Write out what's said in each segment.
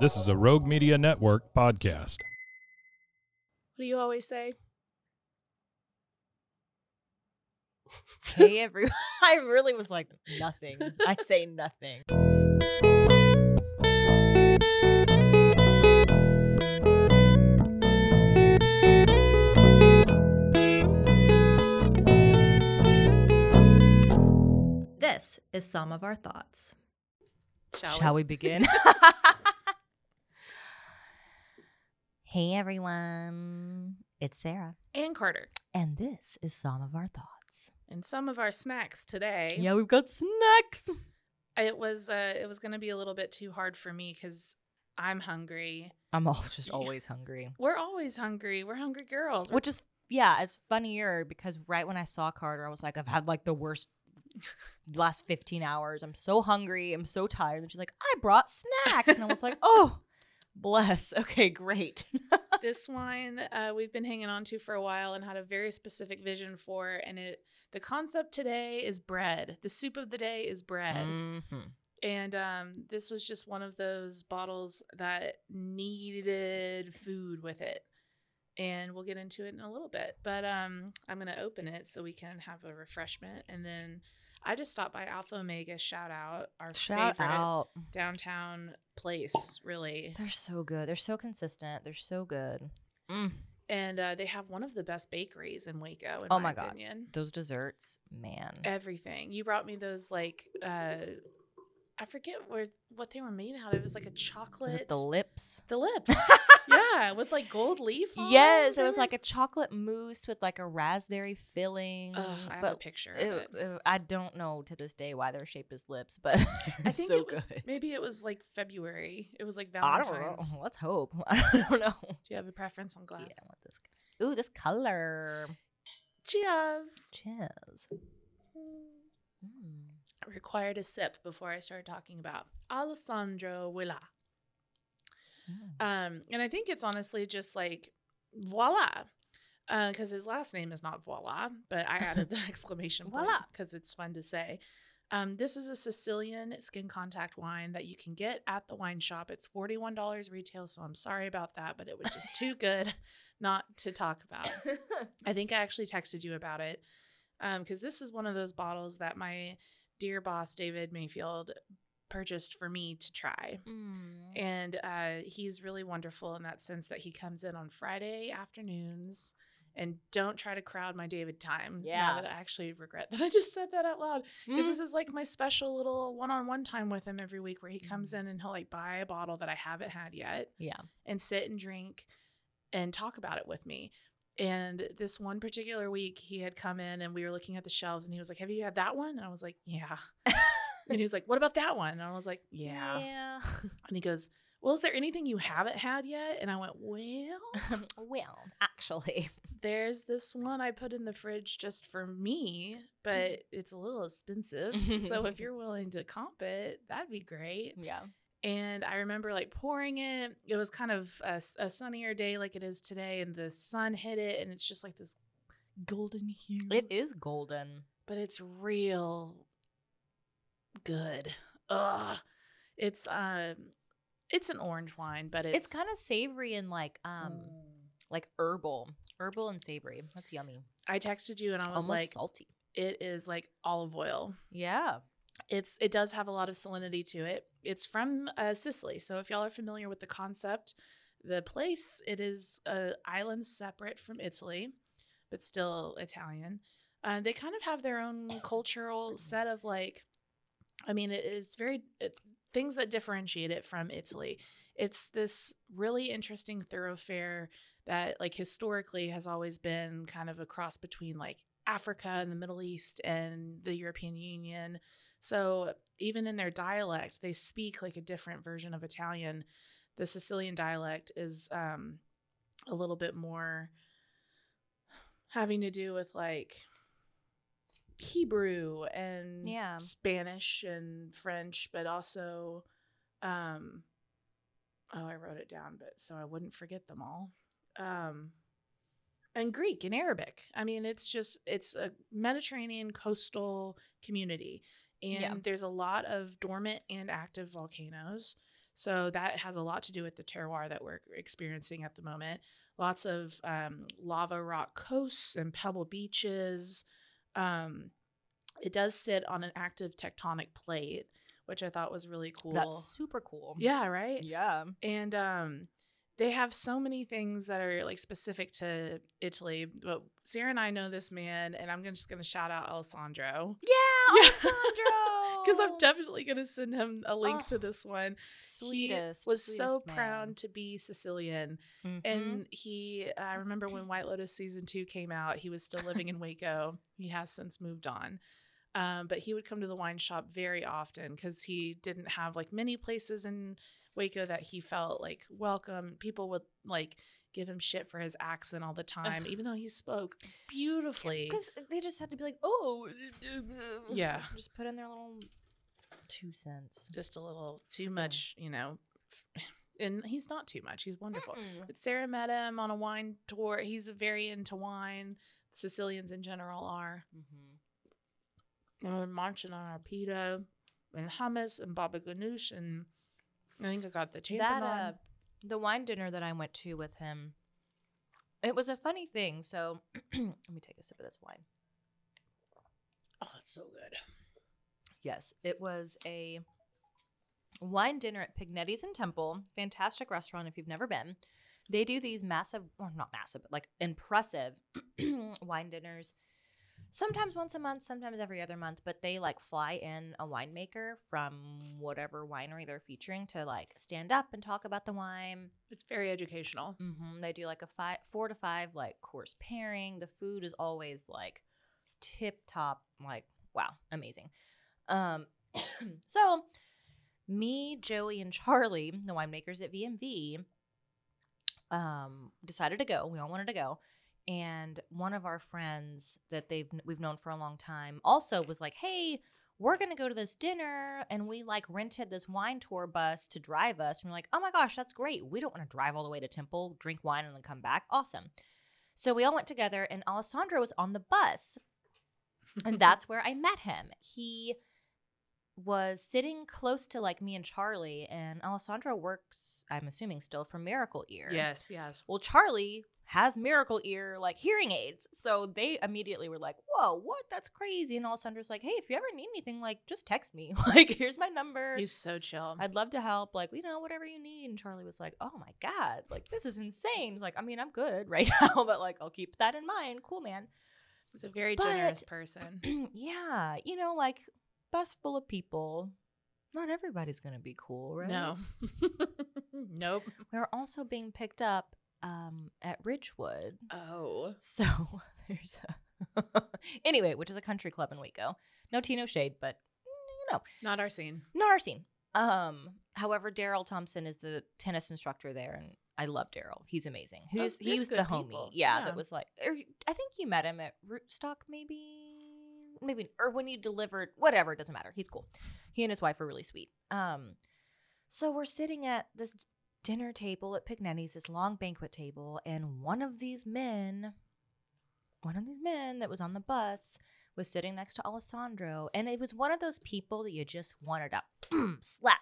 This is a Rogue Media Network podcast. What do you always say? Hey everyone. I really was like nothing. I say nothing. This is some of our thoughts. Shall, Shall we begin? hey everyone. It's Sarah. And Carter. And this is some of our thoughts. And some of our snacks today. Yeah, we've got snacks. It was uh it was gonna be a little bit too hard for me because I'm hungry. I'm all just always hungry. We're always hungry. We're hungry girls. Which is yeah, it's funnier because right when I saw Carter, I was like, I've had like the worst last 15 hours. I'm so hungry. I'm so tired. And she's like, I brought snacks. And I was like, oh, bless. Okay, great. this wine uh, we've been hanging on to for a while and had a very specific vision for and it the concept today is bread the soup of the day is bread Mhm. and um, this was just one of those bottles that needed food with it and we'll get into it in a little bit but um, i'm going to open it so we can have a refreshment and then i just stopped by alpha omega shout out our Shout favorite out. downtown place really They're so good. They're so consistent. They're so good. Mm. and uh, they have one of the best bakeries in waco in Oh my, my God. opinion Those desserts, man. everything you brought me those like uh i forget where what they were made out of it was like a chocolate the lips? The lips. yeah, with like gold leaf. on Yes, it was like a chocolate mousse with like a raspberry filling. Ugh, I have a picture of it- it. it- I don't know to this day why they're shaped as lips, but I think so it was good. maybe it was like February. It was like I Valentine's. don't know. Let's hope. I don't know. Do you have a preference on glass? Yeah, I want this. Ooh, this color. Cheers. Cheers. Required a sip before I started talking about Alessandro Viola. Mm. Um, and I think it's honestly just like voila. Because his last name is not voila, but I added the exclamation Voila. because it's fun to say. Um, this is a Sicilian skin contact wine that you can get at the wine shop. It's $41 retail, so I'm sorry about that, but it was just too good not to talk about. I think I actually texted you about it because this is one of those bottles that my dear boss, David Mayfield, purchased for me to try. Mm. And uh, he's really wonderful in that sense that he comes in on Friday afternoons. And don't try to crowd my David time. Yeah. Now that I actually regret that I just said that out loud. Because Mm. this is like my special little one on one time with him every week where he comes Mm. in and he'll like buy a bottle that I haven't had yet Yeah. and sit and drink and talk about it with me. And this one particular week, he had come in and we were looking at the shelves and he was like, Have you had that one? And I was like, Yeah. and he was like, What about that one? And I was like, Yeah. Yeah. And he goes, Well, is there anything you haven't had yet? And I went, Well, well, actually. there's this one I put in the fridge just for me, but mm-hmm. it's a little expensive. so if you're willing to comp it, that'd be great. Yeah. And I remember like pouring it. It was kind of a sunnier day like it is today, and the sun hit it, and it's just like this golden hue. It is golden. but it's real good. Ugh. It's um, it's an orange wine, but it's, It's, kind of savory and like um like herbal. Herbal and savory. That's yummy. I texted you and I was Almost like, salty. it is like olive oil, Yeah. It's it does have a lot of salinity to it. It's from uh, Sicily, so if y'all are familiar with the concept, the place it is a island separate from Italy, but still Italian. Uh, they kind of have their own cultural set of like, I mean, it, it's very it, things that differentiate it from Italy. It's this really interesting thoroughfare that like historically has always been kind of a cross between like Africa and the Middle East and the European Union. So even in their dialect, they speak like a different version of Italian. The Sicilian dialect is um, a little bit more having to do with like Hebrew and Yeah. Spanish and French, but also, um, oh, I wrote it down, but so I wouldn't forget them all. Um, and Greek and Arabic. I mean, it's just it's a Mediterranean coastal community, and Yeah. there's a lot of dormant and active volcanoes. So that has a lot to do with the terroir that we're experiencing at the moment. Lots of um, lava rock coasts and pebble beaches. Um, it does sit on an active tectonic plate, which I thought was really cool. That's super cool. yeah, right. Yeah. And um, they have so many things that are like specific to Italy. But Sarah and I know this man, and I'm just going to shout out Alessandro Yeah. Alessandro. because I'm definitely going to send him a link to Oh, this one. sweetest. he was so sweetest proud to be Sicilian, Mhm. and he. I remember when White Lotus season two came out, he was still living in Waco. He has since moved on. Um, but he would come to the wine shop very often because he didn't have like many places in Waco that he felt like welcome. People would like give him shit for his accent all the time, even though he spoke beautifully. Because they just had to be like, oh, Yeah. just put in their little two cents. Just a little too much, you know. And he's not too much. He's wonderful. Mm-mm. But Sarah met him on a wine tour. He's very into wine. Sicilians in general are. Mhm. And we're munching on our pita and hummus and baba ganoush and I think I got the That champagne. uh, the wine dinner that I went to with him, it was a funny thing. So let me take a sip of this wine. oh, it's so good. Yes, it was a wine dinner at Pignetti's in Temple. Fantastic restaurant if you've never been. They do these massive, or not massive, but like impressive wine dinners. Sometimes once a month, sometimes every other month, but they like fly in a winemaker from whatever winery they're featuring to like stand up and talk about the wine. It's very educational. hmm They do like a five, four to five like course pairing. The food is always like tip top, like wow, amazing. Um, so me, Joey, and Charlie, the winemakers at VMV, um, decided to go. We all wanted to go, and one of our friends that they've we've known for a long time also was like, "Hey." We're gonna go to this dinner, and we like rented this wine tour bus to drive us. And we're like, "Oh my gosh, that's great! We don't want to drive all the way to Temple, drink wine, and then come back. Awesome!" So we all went together, and Alessandro was on the bus, and that's where I met him. He was sitting close to like me and Charlie, and Alessandro works, I'm assuming, still for Miracle Ear. yes, yes. Well, Charlie has Miracle Ear like hearing aids, so they immediately were like, "Whoa, what? That's crazy!" And Alessandro's like, "Hey, if you ever need anything, like just text me. like, here's my number. He's so chill. I'd love to help. Like, you know, whatever you need." And Charlie was like, "Oh my god, like this is insane. Like, I mean, I'm good right now, but like I'll keep that in mind. Cool, man." He's a very But- generous person. yeah, you know, like bus full of people. Not everybody's gonna be cool, right? No. nope. We're also being picked up um, at Ridgewood. Oh. So there's a anyway, which is a country club in Waco. No tea, no shade, but you know, Not our scene. not our scene. Um, however, Daryl Thompson is the tennis instructor there, and I love Daryl. He's amazing. Who's there's he was the homie, yeah, Yeah. That was like, or, I think you met him at Rootstock, maybe, maybe, or when you delivered, whatever. It doesn't matter. He's cool. He and his wife are really sweet. Um, so we're sitting at this dinner table at Pignetti's, this long banquet table, and one of these men, one of these men that was on the bus was sitting next to Alessandro, and it was one of those people that you just wanted to slap,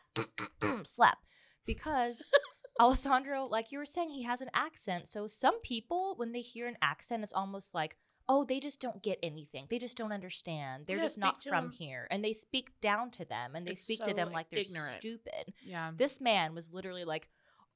slap, because Alessandro, like you were saying, he has an accent. So some people, when they hear an accent, it's almost like, oh, they just don't get anything. They just don't understand. They're Yeah, just not from them. here. And they speak down to them and they It's speak to them like they're ignorant. stupid. Yeah. This man was literally like,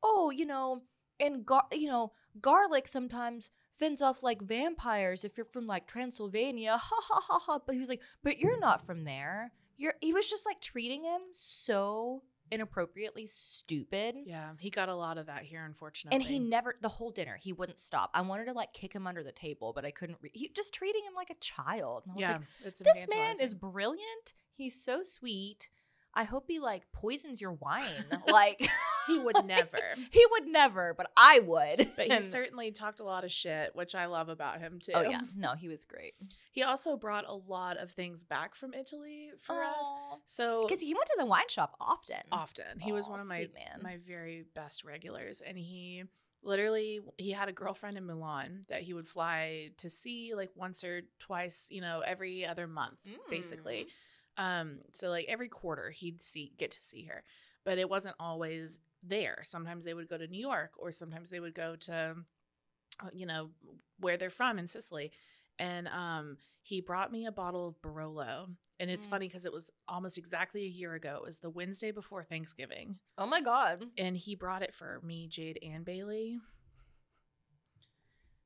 oh, you know, and gar- you know, garlic sometimes fends off like vampires if you're from like Transylvania. Ha ha ha ha. But he was like, but you're not from there. You're. He was just like treating him so inappropriately stupid. Yeah. He got a lot of that here, unfortunately. And he never, the whole dinner, he wouldn't stop. I wanted to like kick him under the table, but I couldn't. Re- he just treating him like a child. And I was yeah. like, it's this man is brilliant. He's so sweet. I hope he like poisons your wine. like He would never. he would never, but I would. But he certainly talked a lot of shit, which I love about him too. Oh yeah, no, he was great He also brought a lot of things back from Italy for us. So because he went to the wine shop often. often. He was one of my my very best regulars and he literally he had a girlfriend in Milan that he would fly to see like once or twice, you know, every other month basically. Um so like every quarter he'd see get to see her. But it wasn't always there. Sometimes they would go to New York or sometimes they would go to uh, you know where they're from in Sicily. And um he brought me a bottle of Barolo. And it's Mm. funny because it was almost exactly a year ago. It was the Wednesday before Thanksgiving. Oh my god. And he brought it for me, Jade, and Bailey.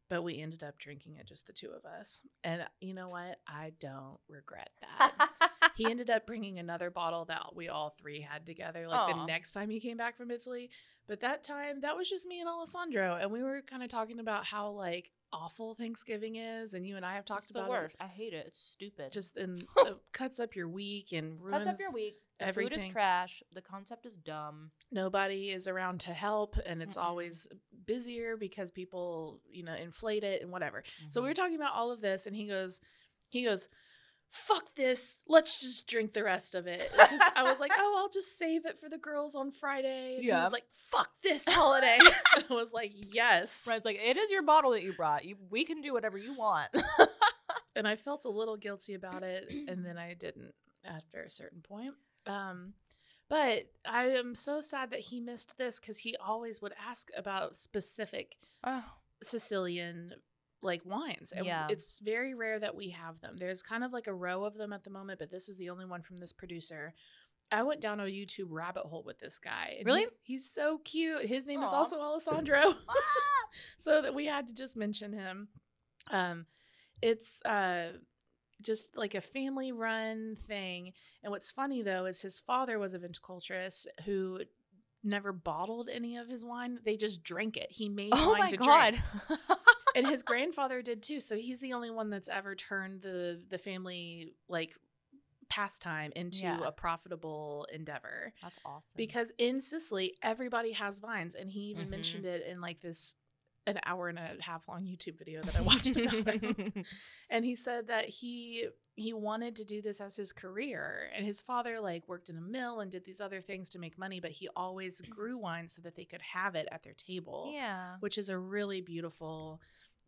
But we ended up drinking it, just the two of us. And you know what? I don't regret that. he ended up bringing another bottle that we all three had together, like the next time he came back from Italy. But that time, that was just me and Alessandro. And we were kind of talking about how, like, awful Thanksgiving is. And you and I have talked It's the about worst. I hate it. It's stupid. Just and it cuts up your week and ruins cuts up your week. The food is trash. The concept is dumb. nobody is around to help and it's Mm-mm. always busier because people you know inflate it and whatever so Mm-hmm. we were talking about all of this and he goes he goes fuck this let's just drink the rest of it because i was like oh i'll just save it for the girls on friday and he Yeah. was like fuck this holiday and i was like yes Fred's like, it is your bottle that you brought. You, we can do whatever you want. and i felt a little guilty about it and then i didn't after a certain point um but i am so sad that he missed this because he always would ask about specific oh. Sicilian like wines. And Yeah. it's very rare that we have them. There's kind of like a row of them at the moment, but this is the only one from this producer. I went down a YouTube rabbit hole with this guy. Really? he- he's so cute. His name is also Alessandro. so that we had to just mention him. Um it's uh just like a family run thing. And what's funny though is his father was a viticulturist who never bottled any of his wine. They just drank it. He made oh wine my to god. drink. And his grandfather did too. So he's the only one that's ever turned the the family like pastime into Yeah. a profitable endeavor. That's awesome. Because in Sicily, everybody has vines. And he even Mhm. mentioned it in like this an hour and a half long YouTube video that I watched about him. And he said that he he wanted to do this as his career. And his father like worked in a mill and did these other things to make money, but he always grew wine so that they could have it at their table. yeah. Which is a really beautiful,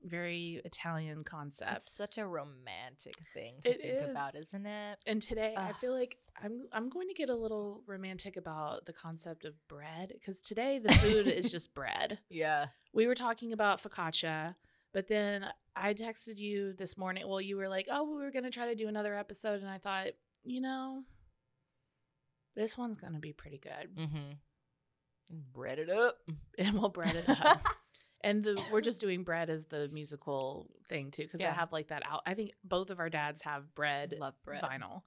very Italian concept. That's such a romantic thing to It think is. about, isn't it? and today I feel like I'm I'm going to get a little romantic about the concept of bread because today the food is just bread. Yeah. We were talking about focaccia, but then I texted you this morning. Well, you were like, "Oh, we were going to try to do another episode," and I thought, you know, this one's going to be pretty good, Mm-hmm. Bread it up. and we'll bread it up. And the we're just doing bread as the musical thing too, because I have like that out. I think both of our dads have bread Love bread. vinyl,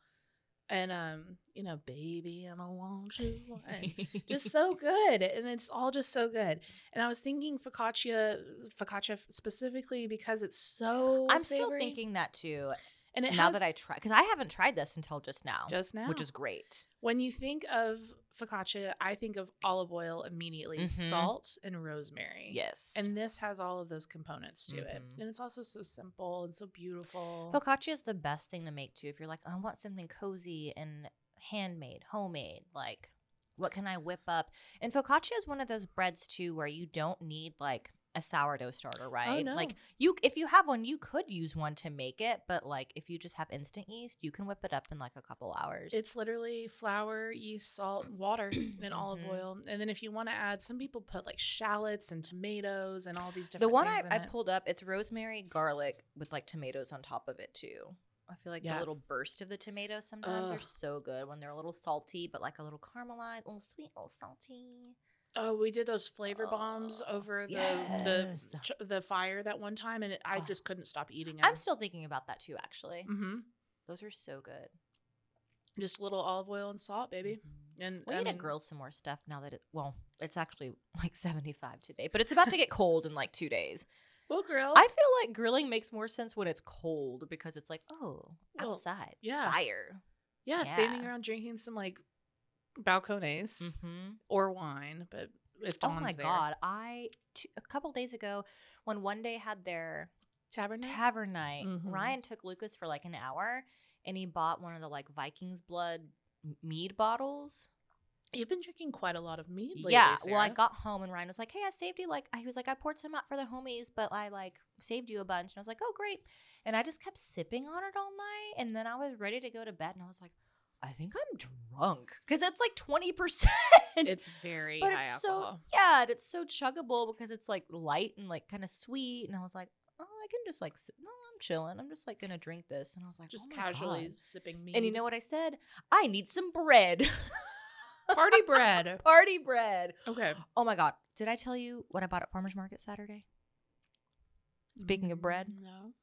and um, you know, baby, I'm a want you. just so good and it's all just so good and i was thinking focaccia focaccia specifically because it's so I'm still thinking that too. and it now has that I try, because I haven't tried this until just now, just now which is great. when you think of focaccia i think of olive oil immediately Mhm. salt and rosemary Yes. and this has all of those components to it Mhm. and it's also so simple and so beautiful Focaccia is the best thing to make too. If you're like, I want something cozy and handmade, homemade, like what can I whip up? And focaccia is one of those breads too where you don't need like a sourdough starter, right? Oh, no. Like you if you have one, you could use one to make it, but like if you just have instant yeast, you can whip it up in like a couple hours. It's literally flour, yeast, salt, water, and olive Mhm. oil. And then if you want to add, some people put like shallots and tomatoes and all these different the one I, I pulled up, it's rosemary, garlic with like tomatoes on top of it too. I feel like Yeah. the little burst of the tomatoes sometimes are so good when they're a little salty, but like a little caramelized, a little sweet, a little salty. Oh, we did those flavor bombs Oh, over the yes. the the fire that one time, and it, I Oh. just couldn't stop eating them. I'm still thinking about that too, actually. hmm Those are so good. Just a little olive oil and salt, baby. Mhm. And We I need to grill some more stuff now that it, well, it's actually like 75 today, but it's about to get cold in like two days. We'll grill. I feel like grilling makes more sense when it's cold because it's like, oh, Well, outside. yeah. Fire. yeah, standing yeah. around drinking some like balcones Mm-hmm. or wine, but if Oh my there. God. I, t- a couple days ago, when one day had their Tavern night? tavern night, Mhm. Ryan took Lucas for like an hour and he bought one of the like Viking's blood mead bottles. You've been drinking quite a lot of mead lately. yeah. Well, I got home and Ryan was like, "Hey, I saved you like." He was like, "I poured some out for the homies, but I like saved you a bunch." And I was like, "Oh, great!" And I just kept sipping on it all night, and then I was ready to go to bed, and I was like, "I think I'm drunk," because it's like twenty percent. It's very but high it's alcohol. so yeah, and it's so chuggable because it's like light and like kind of sweet. And I was like, "Oh, I can just like sit- no, I'm chilling. I'm just like gonna drink this." And I was like, just "Oh casually God." sipping me. And you know what I said? I need some bread. Party bread. Party bread. Okay. Oh my god. Did I tell you what I bought at Farmers Market Saturday? Speaking of bread, Mm, No.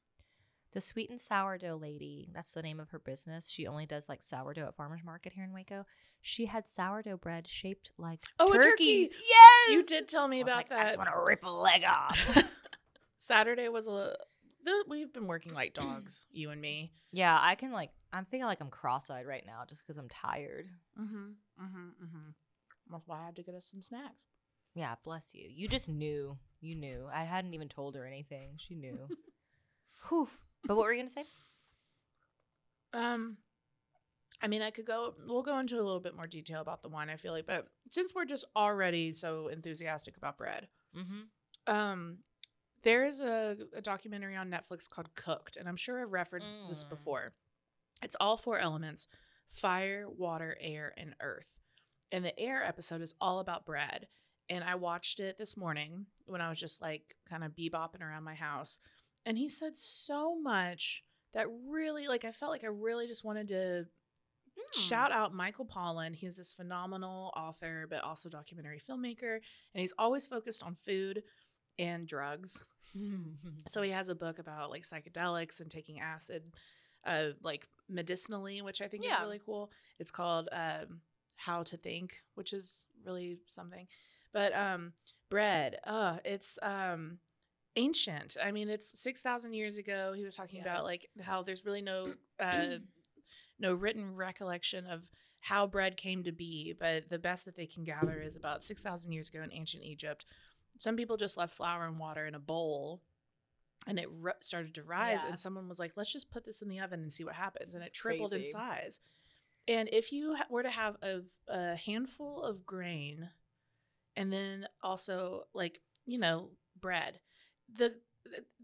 The sweet and sourdough lady, that's the name of her business. She only does like sourdough at Farmers Market here in Waco. She had sourdough bread shaped like Oh, a turkey. turkeys. Yes. You did tell me about like, I just want to rip a leg off. Saturday was a. We've been working like dogs, you and me. yeah, I can like I'm thinking like I'm cross-eyed right now just because I'm tired. Mm-hmm. Mm-hmm. Mm-hmm. That's why I had to get us some snacks. Yeah, bless you. You just knew. You knew. I hadn't even told her anything. She knew. Whew. But what were you gonna say? Um, I mean, I could go. We'll go into a little bit more detail about the wine. I feel like, but since we're just already so enthusiastic about bread, Mm-hmm. um, there is a, a documentary on Netflix called Cooked, and I'm sure I've referenced this Mm. before. It's all four elements: fire, water, air, and earth. And the air episode is all about bread. And I watched it this morning when I was just like kind of bebopping around my house. And he said so much that really, like, I felt like I really just wanted to Hmm. shout out Michael Pollan. He's this phenomenal author, but also documentary filmmaker. And he's always focused on food and drugs. So he has a book about like psychedelics and taking acid, uh, like medicinally, which I think Yeah. is really cool. It's called um, How to Think, which is really something. But um, bread, uh, it's um, ancient. I mean, it's six thousand years ago. He was talking about like how there's really no uh, no written recollection of how bread came to be, but the best that they can gather is about six thousand years ago in ancient Egypt. Some people just left flour and water in a bowl and it started to rise Yeah. and someone was like let's just put this in the oven and see what happens and it tripled in size and if you ha- were to have a, a handful of grain and then also like you know bread the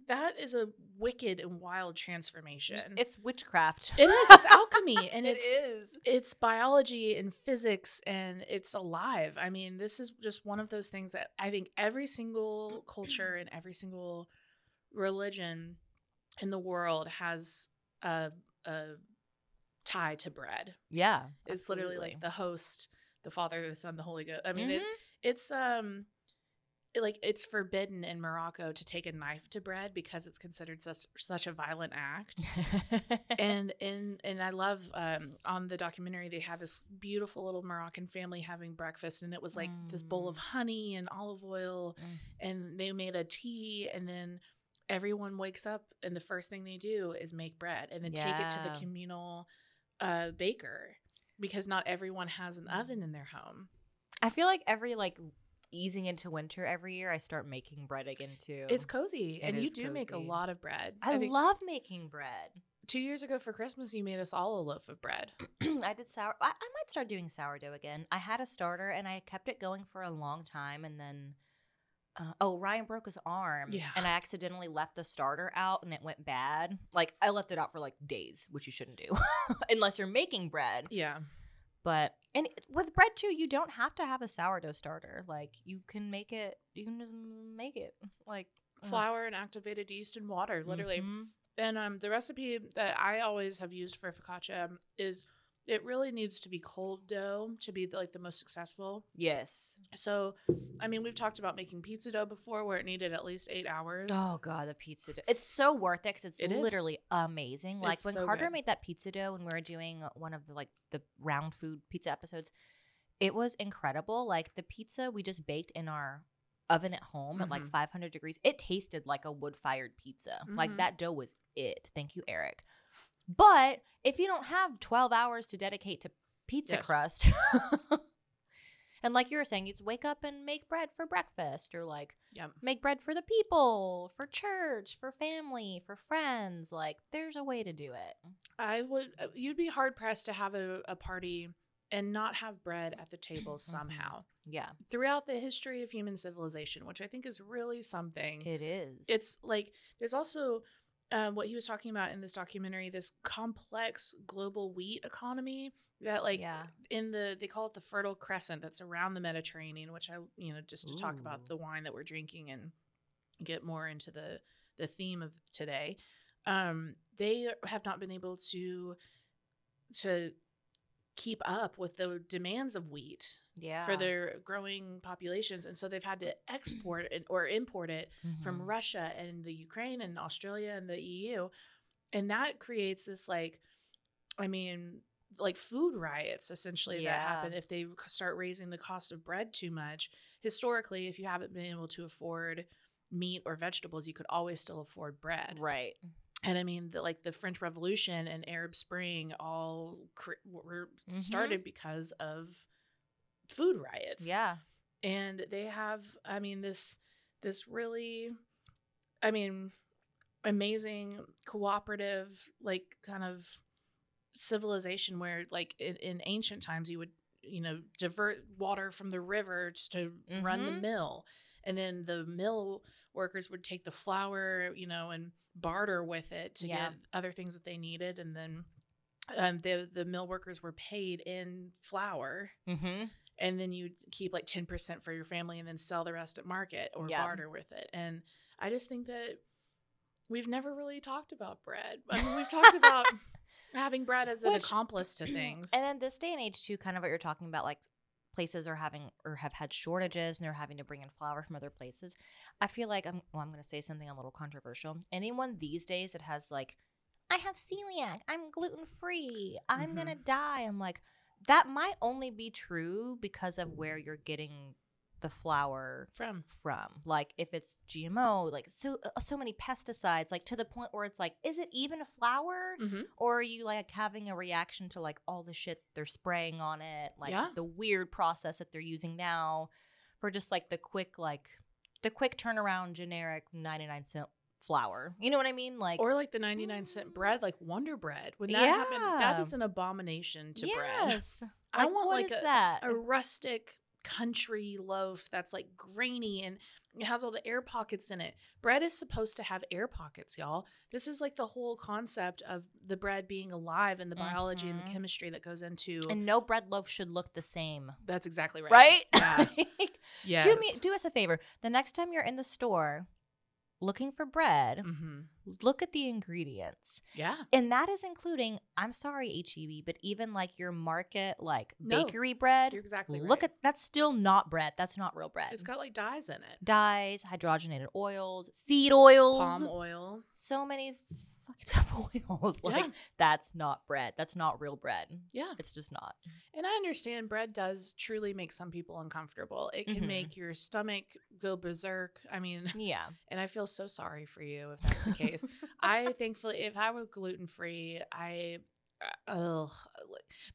that is a wicked and wild transformation It's witchcraft. it is it's alchemy and It it's is. it's biology and physics and it's alive. I mean, this is just one of those things that I think every single culture and every single religion in the world has a, a tie to bread. Yeah. It's literally like the host, the Father, the Son, the Holy Ghost. I mean, it, Mhm. it's um it- like it's forbidden in Morocco to take a knife to bread because it's considered such such a violent act and and and I love um on the documentary they have this beautiful little Moroccan family having breakfast and it was like this bowl of Mm. honey and olive oil Mm. and they made a tea and then everyone wakes up and the first thing they do is make bread and then take it to the communal uh baker because not everyone has an oven in their home. I feel like every like easing into winter every year I start making bread again too. It's cozy It and you do make a lot of bread. I, think love making bread. 2 years ago for Christmas you made us all a loaf of bread. I did sour. I, I might start doing sourdough again. I had a starter and I kept it going for a long time, and then uh, oh, Ryan broke his arm. Yeah. And I accidentally left the starter out and it went bad. Like, I left it out for like days, which you shouldn't do unless you're making bread. Yeah. But, and with bread too, you don't have to have a sourdough starter. Like, you can make it, you can just make it. Like, ugh. Flour and activated yeast and water, literally. Mhm. And um, the recipe that I always have used for focaccia is it really needs to be cold dough to be like the most successful. Yes. So, I mean, we've talked about making pizza dough before, where it needed at least eight hours. Oh god, the pizza dough. It's so worth it because it's It literally amazing. Like It's when so Carter good. made that pizza dough when we were doing one of the like the round food pizza episodes, it was incredible. Like the pizza we just baked in our oven at home at like Mhm. 500 degrees. It tasted like a wood-fired pizza. Like Mhm. that dough was it. Thank you, Eric. But if you don't have 12 hours to dedicate to pizza Yes. crust, and like you were saying, you just wake up and make bread for breakfast or like Yep. make bread for the people, for church, for family, for friends. Like there's a way to do it. I would, uh, you'd be hard pressed to have a, a party and not have bread at the table somehow. Yeah, Throughout the history of human civilization, which I think is really something. it is. it's like there's also um, what he was talking about in this documentary this complex global wheat economy that like Yeah. in the they call it the fertile crescent that's around the mediterranean which i you know just to talk about the wine that we're drinking and get more into the the theme of today um they have not been able to to keep up with the demands of wheat yeah for their growing populations and so they've had to export it or import it from Mhm. Russia and the Ukraine and Australia and the EU. And that creates this like I mean like food riots essentially that happen if they start raising the cost of bread too much. Historically, if you haven't been able to afford meat or vegetables, you could always still afford bread. right. And I mean, the, like the French Revolution and Arab Spring all cr- were Mhm. started because of food riots Yeah, and they have i mean this this really i mean amazing cooperative like kind of civilization where like in, in ancient times you would you know divert water from the river to run the Mhm. mill and then the mill workers would take the flour you know and barter with it to Yeah. get other things that they needed and then um, the the mill workers were paid in flour mm-hmm. and then you keep like 10% for your family and then sell the rest at market or Yeah. barter with it and i just think that we've never really talked about bread i mean we've talked about having bread as an accomplice to things And in this day and age, too, kind of what you're talking about, like places are having or have had shortages and they're having to bring in flour from other places. I feel like I'm well, I'm going to say something a little controversial. Anyone these days that has like, I have celiac, I'm gluten free, I'm going to mm-hmm. die. I'm like, that might only be true because of where you're getting the flour from. from. Like if it's gmo like so uh, so many pesticides like to the point where it's like is it even a flour? Mm-hmm. or are you like having a reaction to like all the shit they're spraying on it like Yeah. the weird process that they're using now for just like the quick like the quick turnaround generic 99 cent flour. You know what i mean? Like or like the 99 cent bread like wonder bread. When that happened that is an abomination to bread. Yes. I want like a, that? a rustic country loaf that's like grainy and it has all the air pockets in it. Bread is supposed to have air pockets, y'all. This is like the whole concept of the bread being alive and the biology and the Mhm. chemistry that goes into and no bread loaf should look the same That's exactly right. right, Yeah. Like, do me do us a favor the next time you're in the store looking for bread hmm look at the ingredients Yeah. and that is including i'm sorry heb but even like your market like No, bakery bread You're exactly right. look at that's still not bread that's not real bread it's got like dyes in it. dyes hydrogenated oils seed oils Palm oil. so many fucking oils like Yeah. that's not bread that's not real bread Yeah. it's just not And I understand bread does truly make some people uncomfortable. It can Mhm. make your stomach go berserk. I mean, yeah and I feel so sorry for you if that's the case. I thankfully, if I were gluten free, I.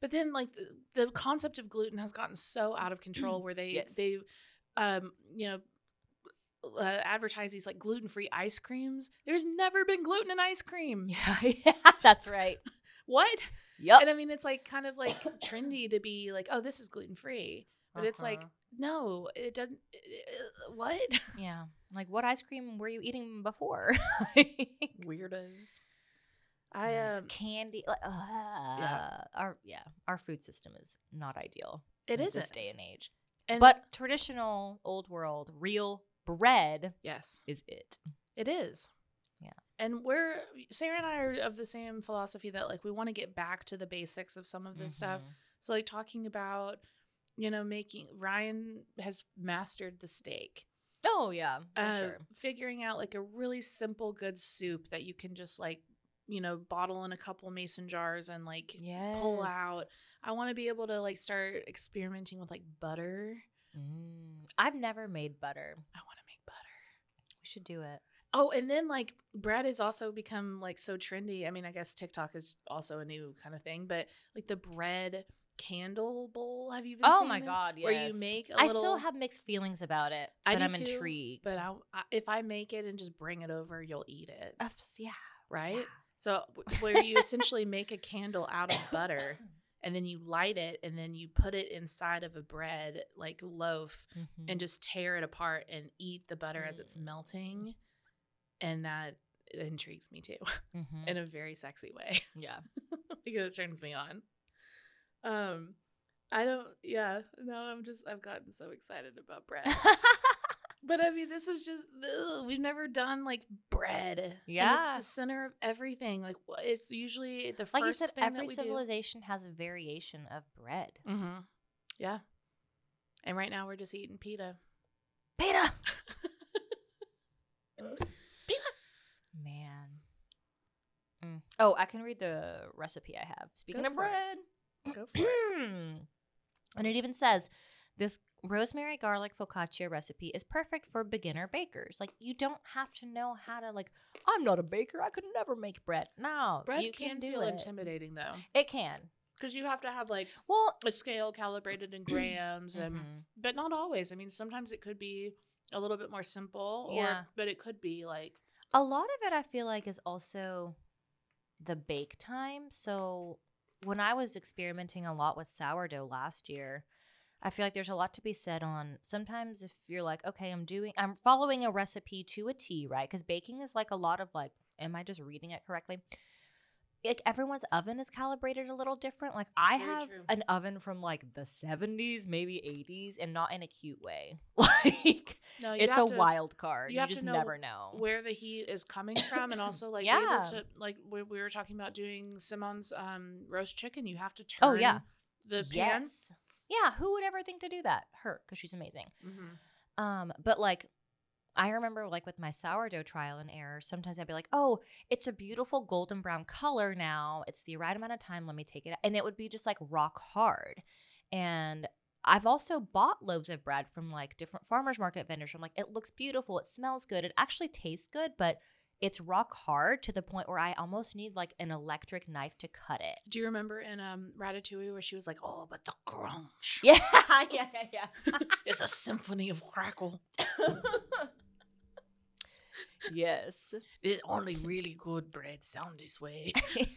But then, like the, the concept of gluten has gotten so out of control, where they Yes. they, um, you know. Uh, advertise these like gluten-free ice creams. There's never been gluten in ice cream. yeah that's right What? yep And I mean, it's like kind of like trendy to be like, oh, this is gluten But it's like, Uh-huh. no, it doesn't. uh, what? Yeah. Like, what ice cream were you eating before? Weirdos. I Yeah, um, candy. Like, uh, Our yeah, our food system is not ideal. It is in this day and age. And but traditional old world real bread yes, is it. it is. Yeah. And we're Sarah and I are of the same philosophy that like we want to get back to the basics of some of this stuff. Mhm. So like talking about, you know, making Ryan has mastered the steak. Oh yeah, for uh, sure. figuring out like a really simple good soup that you can just like you know bottle in a couple mason jars and like pull out i want to be able to like start experimenting with like butter Mm. I've never made butter. i want to make butter We should do it. oh and then like bread has also become like so trendy i mean i guess tiktok is also a new kind of thing but like the bread candle bowl have you been Oh seeing my this? god, yes. where you make a I little I still have mixed feelings about it, I but I'm too, intrigued. but I, I, if i make it and just bring it over you'll eat it Uh, yeah, right yeah. So where you essentially make a candle out of butter and then you light it and then you put it inside of a bread like loaf Mhm. and just tear it apart and eat the butter as it's Mm. melting. And that intrigues me too Mhm. in a very sexy way yeah. because it turns me on. Um I don't yeah, no, I'm just I've gotten so excited about bread. But I mean, this is just ugh, we've never done like bread. And Yeah. it's the center of everything. Like it's usually the like you first said, thing every that we civilization has a variation of bread. Mm-hmm. Yeah. And right now we're just eating pita. Pita. Pita. Man. Mm. Oh, I can read the recipe I have. Speaking Go of bread. it. Bread. Go for it. and it even says this rosemary garlic focaccia recipe is perfect for beginner bakers. Like you don't have to know how to like I'm not a baker. I could never make bread. No, Bread you can, can, do feel it. intimidating though, It can. because you have to have like Well, a scale calibrated in grams, and mhm. but not always. I mean, sometimes it could be a little bit more simple, or Yeah. but it could be like a lot of it I feel like is also the bake time. So when I was experimenting a lot with sourdough last year, I feel like there's a lot to be said on sometimes if you're like, okay, I'm doing I'm following a recipe to a T, right? Cuz baking is like a lot of like am I just reading it correctly? Like everyone's oven is calibrated a little different. Like I Very have true. an oven from like the 70s, maybe 80s and not in a cute way. Like no, it's a to- wild card. you You, just know never know. where the heat is coming from and also like Yeah. to like we, we were talking about doing Simone's um roast chicken you have to turn Oh, yeah. the pan Yes. Yeah, who would ever think to do that? Her, because she's amazing. Mhm. Um, but like I remember like with my sourdough trial and error, sometimes I'd be like, oh, it's a beautiful golden brown color now. It's the right amount of time. Let me take it. And it would be just like rock hard. And I've also bought loaves of bread from like different farmers market vendors. I'm like, it looks beautiful. It smells good. It actually tastes good, but it's rock hard to the point where I almost need like an electric knife to cut it. do you remember in um Ratatouille where she was like oh but the crunch Yeah, yeah, yeah, yeah. it's a symphony of crackle yes. it only really good bread sound this way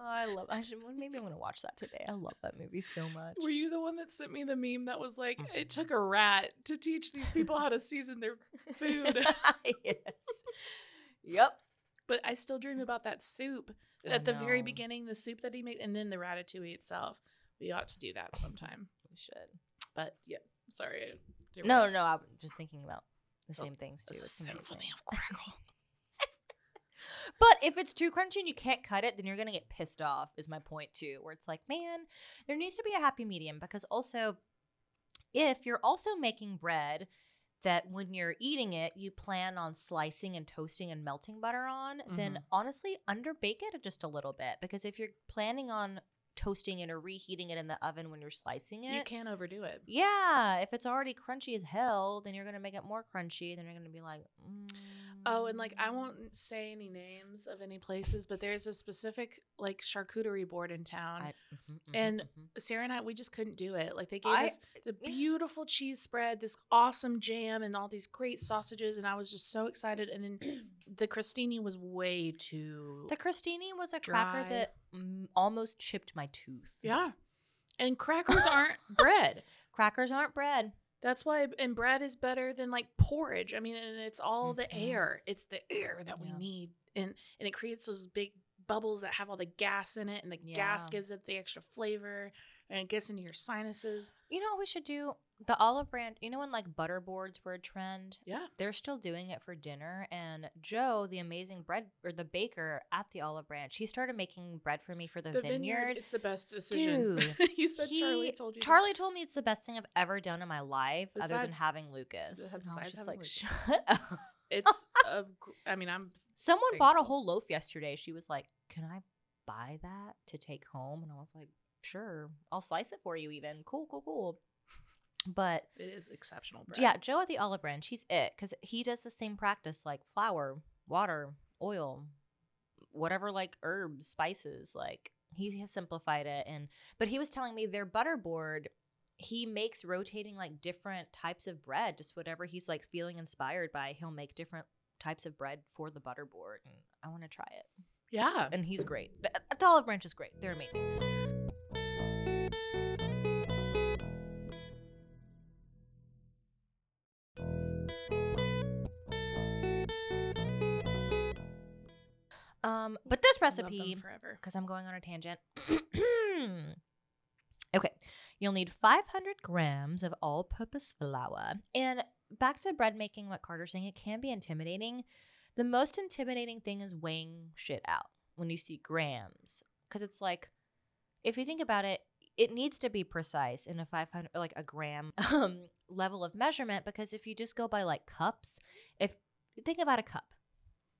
Oh, I love. I should maybe I'm gonna watch that today. I love that movie so much. were you the one that sent me the meme that was like it mm-hmm. took a rat to teach these people how to season their food yes. Yep. but I still dream about that soup I at the very beginning the soup that he made and then the ratatouille itself we ought to do that sometime We should. But yeah, sorry. No, no. I'm just thinking about the Oh, same things too. It's a symphony of crackle. But if it's too crunchy and you can't cut it, then you're gonna get pissed off. Is my point too. Where it's like, man, there needs to be a happy medium because also, if you're also making bread that when you're eating it, you plan on slicing and toasting and melting butter on, then Mhm. honestly, underbake it just a little bit because if you're planning on toasting it or reheating it in the oven when you're slicing it, you can't overdo it. yeah, if it's already crunchy as hell, then you're gonna make it more crunchy. Then you're gonna be like, Oh, and like I "Mm." won't say any names of any places, but there's a specific like charcuterie board in town. I- mhm, mhm, and mhm. Sarah and I, we just couldn't do it. Like they gave I- us the yeah. beautiful cheese spread, this awesome jam, and all these great sausages, and I was just so excited. And then the crostini was way too the crostini was a cracker that mm, almost chipped my tooth. yeah. And crackers aren't bread. Crackers aren't bread. That's why and bread is better than like porridge. I mean, and it's all the Mhm. air. It's the air that we need. And and it creates those big bubbles that have all the gas in it and the gas gives it the extra flavor and it gets into your sinuses. You know what we should do? The olive brand. You know when like butter boards were a trend? Yeah. They're still doing it for dinner. And Joe, the amazing bread or the baker at the olive branch, he started making bread for me for the, The vineyard. vineyard, it's the best decision. Dude, you said Charlie told you. that. Charlie told me it's the best thing I've ever done in my life, other than having Lucas. besides And I was just having like, Lucas. shut up. It's a I mean, I'm Someone bought a whole loaf yesterday. She was like, "Can I buy that to take home?" And I was like, "Sure, I'll slice it for you. Even cool, cool, cool." But it is exceptional bread. yeah, Joe at the Olive Branch, he's it because he does the same practice like flour, water, oil, whatever like herbs, spices. Like he has simplified it, and but he was telling me their butter board. He makes rotating like different types of bread, just whatever he's like feeling inspired by. He'll make different types of bread for the butter board, and I want to try it. Yeah. And he's great. The, the Olive Branch is great. They're amazing. But this recipe, forever. because I'm going on a tangent. okay, you'll need 500 grams of all-purpose flour. And back to bread making, what Carter's saying, it can be intimidating. The most intimidating thing is weighing shit out when you see grams, because it's like, if you think about it, it needs to be precise in a 500 like a gram um, level of measurement because if you just go by like cups if think about a cup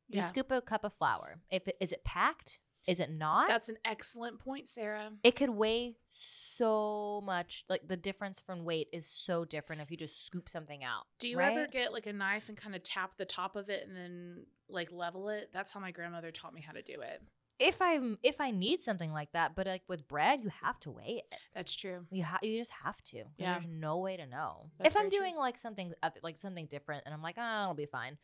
you Yeah. scoop a cup of flour if it is it packed is it not That's an excellent point, Sarah. it could weigh so much like the difference from weight is so different if you just scoop something out Do you ever get like a knife and kind of tap the top of it and then like level it? That's how my grandmother taught me how to do it. if i'm if i need something like that but like with bread you have to weigh it That's true. You ha- you just have to. Yeah. There's no way to know. That's if I'm very true. doing like something like something different and I'm like, oh, it'll be fine.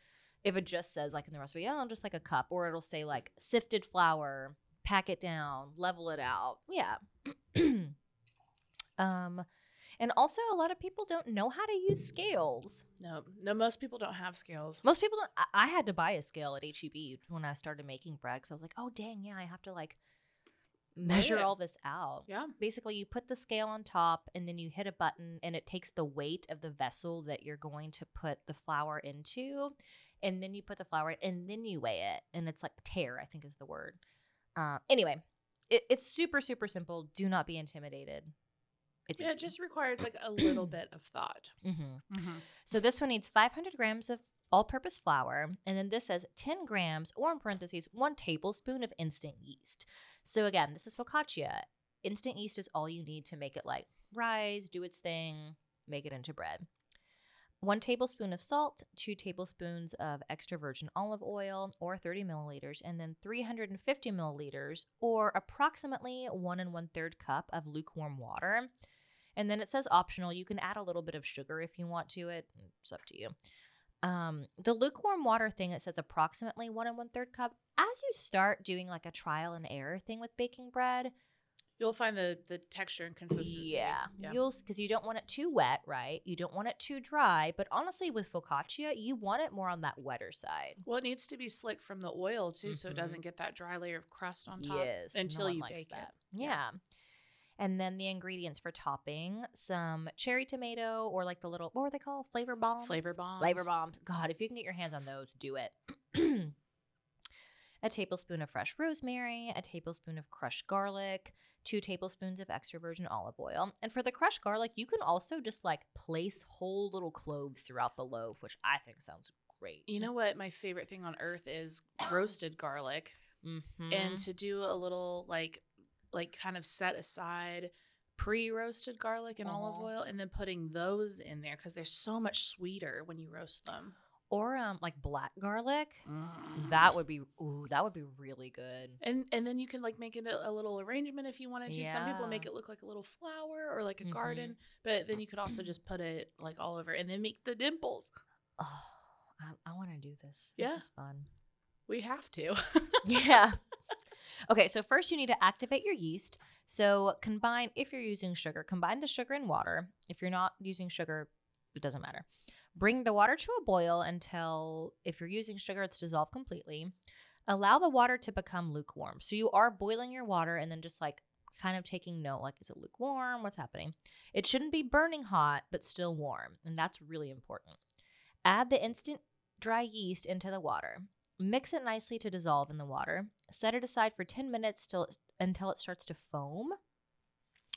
If it just says like in the recipe, oh, I'm just like a cup, or it'll say like sifted flour, pack it down, level it out. Yeah. um, and also a lot of people don't know how to use scales. No, no, most people don't have scales. Most people don't. I, I had to buy a scale at HEB when I started making bread because I was like, oh dang, yeah, I have to like measure all this out Yeah. basically you put the scale on top and then you hit a button and it takes the weight of the vessel that you're going to put the flour into and then you put the flour and then you weigh it and it's like tear i think is the word. Uh, anyway it, it's super super simple. Do not be intimidated. It's Yeah, it just requires like a little bit of thought. Mhm. Mm-hmm. so this one needs 500 grams of all-purpose flour and then this says 10 grams or in parentheses 1 tablespoon of instant yeast. So again this is focaccia. Instant yeast is all you need to make it like rise do its thing make it into bread one tablespoon of salt two tablespoons of extra virgin olive oil or 30 milliliters and then 350 milliliters or approximately one and one third cup of lukewarm water and then it says optional. You can add a little bit of sugar if you want to. It it's up to you. Um, the lukewarm water thing it says approximately one and one third cup. As you start doing like a trial and error thing with baking bread, You'll find the the texture and consistency. yeah, yeah. you'll because you don't want it too wet, right? You don't want it too dry. But honestly, with focaccia, you want it more on that wetter side. Well, it needs to be slick from the oil too, so it doesn't mm-hmm. get that dry layer of crust on top Yes, until one you likes bake that. it. Yeah. And then the ingredients for topping some cherry tomato or like the little, what were they called? Flavor bombs? Flavor bombs. Flavor bombs. bombs. God, if you can get your hands on those, do it. a tablespoon of fresh rosemary, a tablespoon of crushed garlic, two tablespoons of extra virgin olive oil. And for the crushed garlic, you can also just like place whole little cloves throughout the loaf, which I think sounds great. You know what my favorite thing on earth is roasted garlic. Mhm. And to do a little like like kind of set aside pre-roasted garlic and olive Uh-huh. oil and then putting those in there cuz they're so much sweeter when you roast them. Or um like black garlic. Mm. That would be ooh, that would be really good. And and then you can like make it a, a little arrangement if you wanted to. Some people make it look like a little flower or like a Mhm. garden, but then you could also just put it like all over and then make the dimples. Oh, I, I want to do this. Yeah. This is fun. We have to. Yeah. Okay, so first you need to activate your yeast. So combine, if you're using sugar, combine the sugar and water. If you're not using sugar, it doesn't matter. Bring the water to a boil until, if you're using sugar, it's dissolved completely. Allow the water to become lukewarm. So you are boiling your water and then just like kind of taking note like, is it lukewarm? What's happening? It shouldn't be burning hot, but still warm. And that's really important. Add the instant dry yeast into the water. Mix it nicely to dissolve in the water. Set it aside for 10 minutes till, until it starts to foam.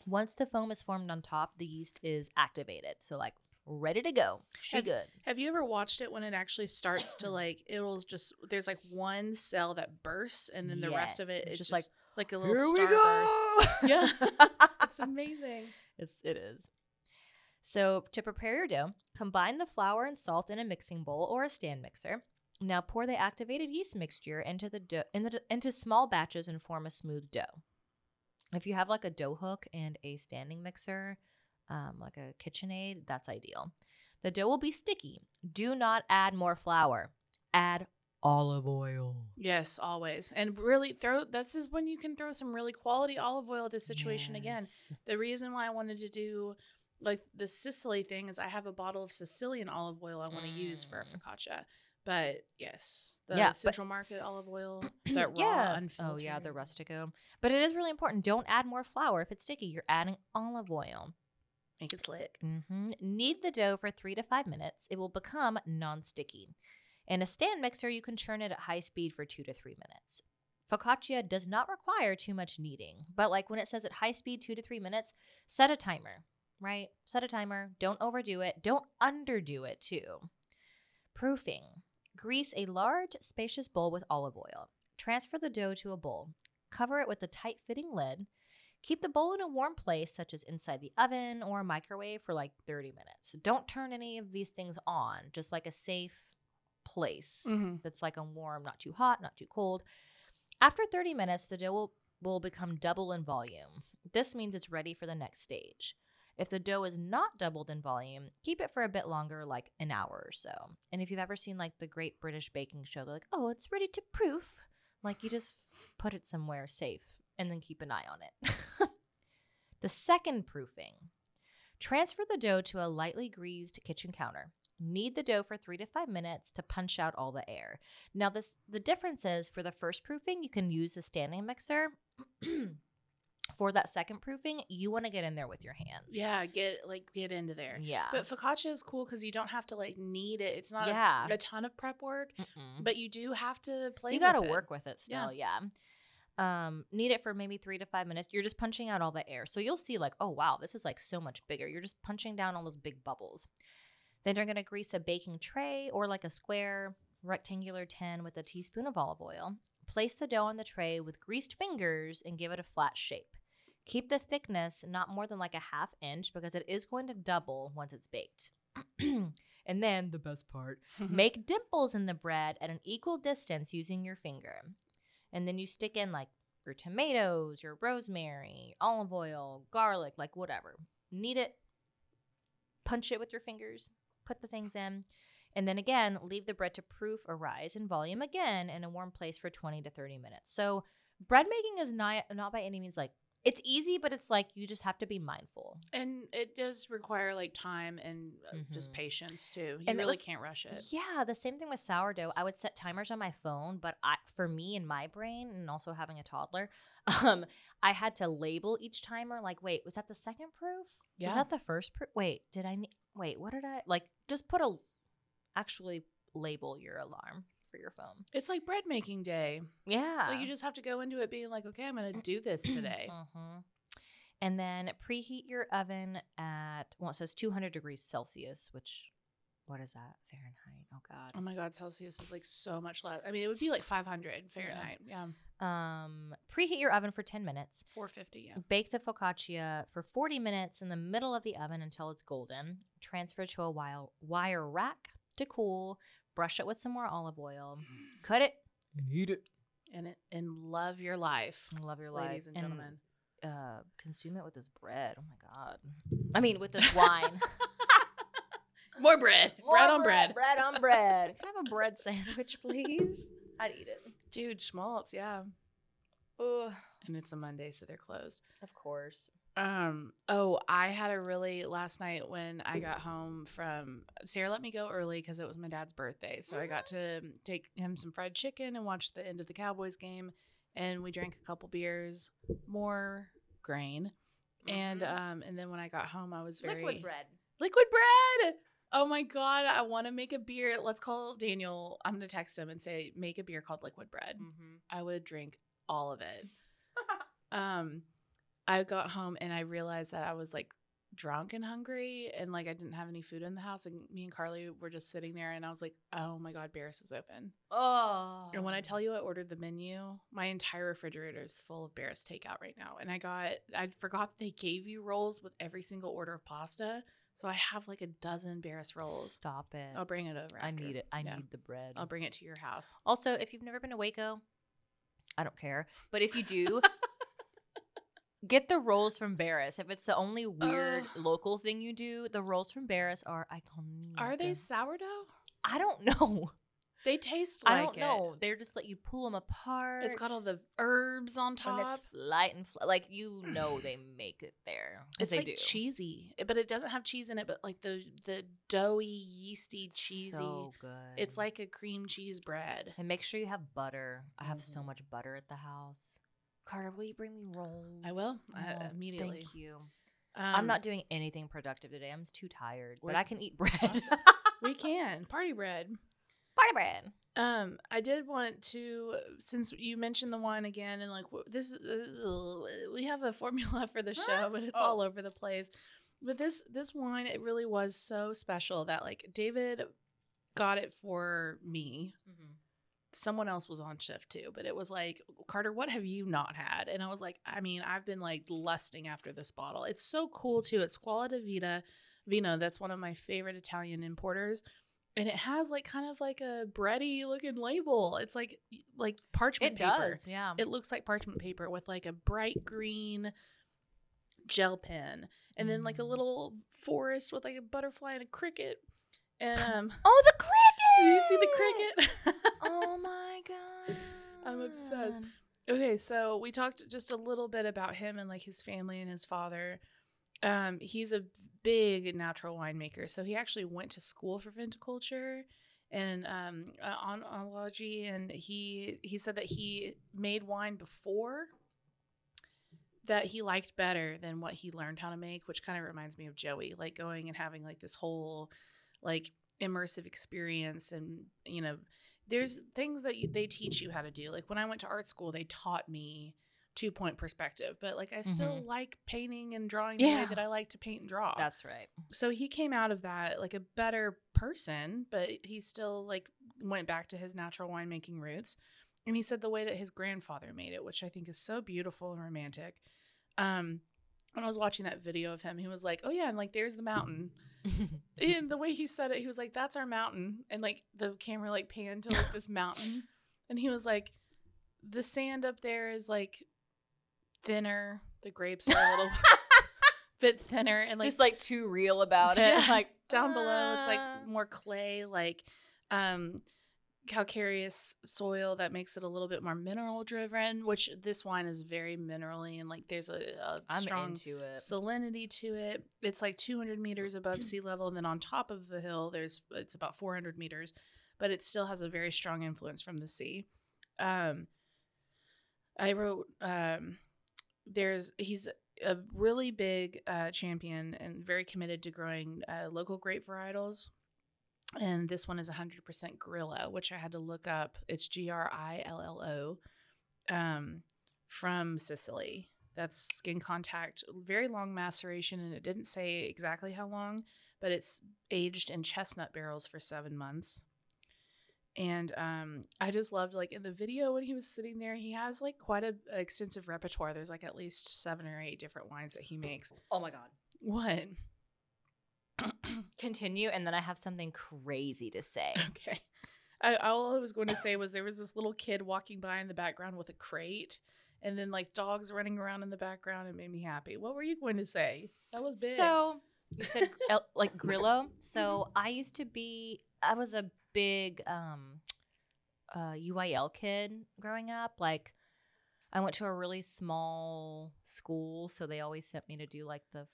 Once the foam is formed on top, the yeast is activated. So, like, ready to go. She Have- good. Have you ever watched it when it actually starts to like it'll just there's like one cell that bursts and then the rest of it it's just just, like, like a little starburst. Yeah. It's amazing. It's it is. So to prepare your dough, combine the flour and salt in a mixing bowl or a stand mixer. Now pour the activated yeast mixture into the dough in the, into small batches and form a smooth dough. If you have like a dough hook and a standing mixer, um, like a KitchenAid, that's ideal. The dough will be sticky. Do not add more flour. Add olive oil. Yes, always. And really throw this is when you can throw some really quality olive oil at this situation again. The reason why I wanted to do like the Sicily thing is I have a bottle of Sicilian olive oil I want to use for a Mm. focaccia. But yes, the Yeah, but- Central Market olive oil, that raw, yeah. unfiltered. Oh yeah, the rustico. But it is really important. Don't add more flour if it's sticky. You're adding olive oil. Make it slick. hmm Knead the dough for three to five minutes. It will become non-sticky. In a stand mixer, you can churn it at high speed for two to three minutes. Focaccia does not require too much kneading, but like when it says at high speed, two to three minutes, set a timer, right? Set a timer. Don't overdo it. Don't underdo it too. Proofing. Grease a large, spacious bowl with olive oil. Transfer the dough to a bowl. Cover it with a tight fitting lid. Keep the bowl in a warm place, such as inside the oven or microwave, for like 30 minutes. Don't turn any of these things on, just like a safe place Mhm. that's like a warm, not too hot, not too cold. After 30 minutes, the dough will, will become double in volume. This means it's ready for the next stage. If the dough is not doubled in volume, keep it for a bit longer, like an hour or so. And if you've ever seen like the Great British Baking Show, they're like, oh, it's ready to proof. Like you just put it somewhere safe and then keep an eye on it. the second proofing transfer the dough to a lightly greased kitchen counter. Knead the dough for three to five minutes to punch out all the air. Now, this the difference is for the first proofing, you can use a standing mixer. for that second proofing, you want to get in there with your hands. Yeah, get like get into there. Yeah. But focaccia is cool because you don't have to like knead it. It's not a- Yeah. a, ton of prep work, Mm-mm. but you do have to play. you got to work with it still. Yeah. Um, knead it for maybe three to five minutes. You're just punching out all the air. So you'll see, like, oh, wow, this is like so much bigger. You're just punching down all those big bubbles. Then you're going to grease a baking tray or like a square rectangular tin with a teaspoon of olive oil. Place the dough on the tray with greased fingers and give it a flat shape. Keep the thickness not more than like a half inch because it is going to double once it's baked. and then the best part Make dimples in the bread at an equal distance using your finger. And then you stick in like your tomatoes, your rosemary, olive oil, garlic, like whatever. Knead it, punch it with your fingers, put the things in. And then again, leave the bread to proof or rise in volume again in a warm place for 20 to 30 minutes. So, bread making is not, not by any means like it's easy, but it's like you just have to be mindful. And it does require like time and uh, just Mhm. patience too. You And really was- can't rush it. Yeah, the same thing with sourdough. I would set timers on my phone, but I, for me in my brain, and also having a toddler, um, I had to label each timer. Like, wait, was that the second proof? Yeah. Was that the first proof? Wait, did I? Ne- wait, what did I like? Just put a actually label your alarm for your phone. It's like bread making day. Yeah, Like you just have to go into it being like, okay, I'm going to do this today. Mhm. And then preheat your oven at well, it says 200 degrees Celsius, which what is that Fahrenheit? Oh God. oh my God, Celsius is like so much less. I mean, it would be like 500 Fahrenheit. Yeah. Um, preheat your oven for 10 minutes. 450. Yeah. Bake the focaccia for 40 minutes in the middle of the oven until it's golden. Transfer to a wire, wire rack to cool. Brush it with some more olive oil. Cut it and eat it. And it, and love your life, And love your life. ladies and gentlemen. uh, consume it with this bread. Oh my God. I mean, with this wine. More bread. bread on bread. Bread on bread. Can I have a bread sandwich, please? I'd eat it. Dude, schmaltz. Yeah. Ugh, and it's a Monday, so they're closed. of course. Um. Oh, I had a really last night when I got home from Sarah. Let me go early because it was my dad's birthday, so I got to take him some fried chicken and watch the end of the Cowboys game, and we drank a couple beers, more grain, and Mhm. um, and then when I got home, I was very liquid bread. Liquid bread. Oh my god, I want to make a beer. Let's call Daniel. I'm gonna text him and say make a beer called Liquid Bread. Mm-hmm. I would drink all of it. um, I got home and I realized that I was like drunk and hungry and like I didn't have any food in the house and me and Carly were just sitting there and I was like, "Oh my god, Baris is open." Oh. And when I oh. tell you I ordered the menu, my entire refrigerator is full of Baris takeout right now. And I got I forgot they gave you rolls with every single order of pasta. So I have like a dozen Baris rolls. Stop it. I'll bring it over. I after. need it. I Yeah. need the bread. I'll bring it to your house. Also, if you've never been to Waco, I don't care. But if you do, get the rolls from Baris. If it's the only weird Ugh. local thing you do, the rolls from Baris are iconic. Are they sourdough? I don't know. They taste like I don't it. know. They're just like you pull them apart. It's got all the herbs on top. and it's light and fl- like you know they make it there. It's they like do. cheesy, but it doesn't have cheese in it. But like the the doughy, yeasty, cheesy. So good. It's like a cream cheese bread. and make sure you have butter. I have so Mhm. much butter at the house. Carter, will you bring me rolls? I will, uh, Oh, immediately. Thank you. Um, I'm not doing anything productive today. I'm too tired, but I can eat bread. We can party bread. Party bread. Um, I did want to, since you mentioned the wine again, and like this, uh, we have a formula for the show, but it's Oh. all over the place. But this this wine, it really was so special that like David got it for me. Someone else was on shift too, but it was like Carter, what have you not had? And I was like, I mean, I've been like lusting after this bottle. It's so cool too. It's Squalla di Vita Vino. That's one of my favorite Italian importers and it has like kind of like a bready looking label. It's like like parchment It paper. does, yeah. It looks like parchment paper with like a bright green gel pen, and then like a Mm. little forest with like a butterfly and a cricket. And um, oh, the cricket! Do you see the cricket? oh my god. I'm obsessed. Okay, so we talked just a little bit about him and like his family and his father. Um, he's a big natural winemaker, so he actually went to school for viticulture and um, uh, oenology, and he he said that he made wine before that he liked better than what he learned how to make, which kind of reminds me of Joey, like going and having like this whole like immersive experience and you know there's things that you, they teach you how to do. Like when I went to art school, they taught me two point perspective, but like I still like painting and drawing the way that I like to paint and draw. That's right. so he came out of that like a better person, but he still like went back to his natural winemaking roots. And he said the way that his grandfather made it, which I think is so beautiful and romantic. Um, when I was watching that video of him, he was like, "Oh yeah, and like there's the mountain." and the way he said it, he was like, "That's our mountain," and like the camera like panned to like this mountain, and he was like, "The sand up there is like thinner. The grapes are a little bit thinner, and like Just like too real about it. Yeah. Like down below, it's "Ah." like more clay, like um calcareous soil that makes it a little bit more mineral driven. Which this wine is very minerally and like there's a, a strong salinity to it. It's like 200 meters above sea level, and then on top of the hill, there's it's about 400 meters, but it still has a very strong influence from the sea. Um, I wrote um, there's he's a really big uh, champion and very committed to growing uh, local grape varietals. And this one is 100% Grillo, which I had to look up. It's G R I L L O um, from Sicily. That's skin contact, very long maceration, and it didn't say exactly how long, but it's aged in chestnut barrels for seven months. And um, I just loved like in the video when he was sitting there, he has like quite a, a extensive repertoire. There's like at least seven or eight different wines that he makes. Oh my god. What? Continue, and then I have something crazy to say. Okay. I, all I was going to say was there was this little kid walking by in the background with a crate, and then like dogs running around in the background. It made me happy. What were you going to say? That was big. So you said like Grillo. So I used to be. I was a big um, uh, UIL kid growing up. Like I went to a really small school, so they always sent me to do like the